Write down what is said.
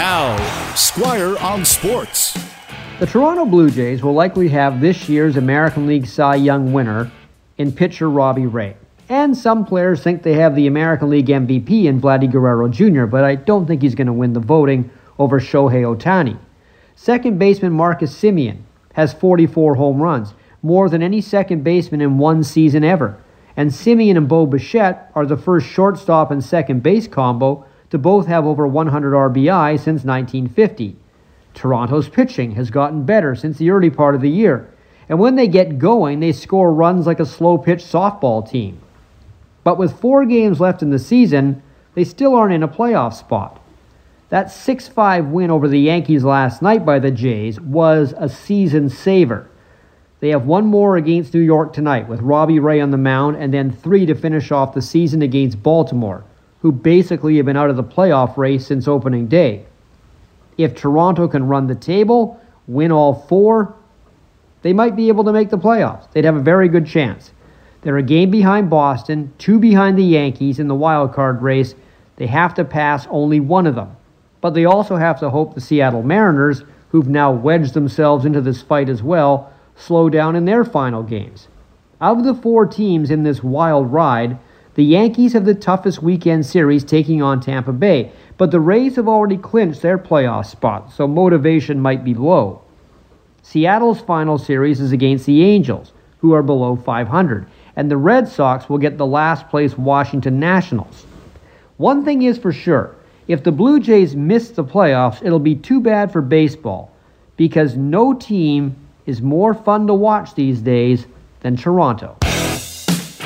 Now, Squire on Sports. The Toronto Blue Jays will likely have this year's American League Cy Young winner in pitcher Robbie Ray. And some players think they have the American League MVP in Vladdy Guerrero Jr., but I don't think he's going to win the voting over Shohei Ohtani. Second baseman Marcus Semien has 44 home runs, more than any second baseman in one season ever. And Semien and Bo Bichette are the first shortstop and second base combo to both have over 100 RBI since 1950. Toronto's pitching has gotten better since the early part of the year, and when they get going, they score runs like a slow pitch softball team. But with four games left in the season, they still aren't in a playoff spot. That 6 5 win over the Yankees last night by the Jays was a season saver. They have one more against New York tonight with Robbie Ray on the mound, and then three to finish off the season against Baltimore, who basically have been out of the playoff race since opening day. If Toronto can run the table, win all four, they might be able to make the playoffs. They'd have a very good chance. They're a game behind Boston, two behind the Yankees in the wild card race. They have to pass only one of them. But they also have to hope the Seattle Mariners, who've now wedged themselves into this fight as well, slow down in their final games. Of the four teams in this wild ride, the Yankees have the toughest weekend series taking on Tampa Bay, but the Rays have already clinched their playoff spot, so motivation might be low. Seattle's final series is against the Angels, who are below 500, and the Red Sox will get the last place Washington Nationals. One thing is for sure if the Blue Jays miss the playoffs, it'll be too bad for baseball because no team is more fun to watch these days than Toronto.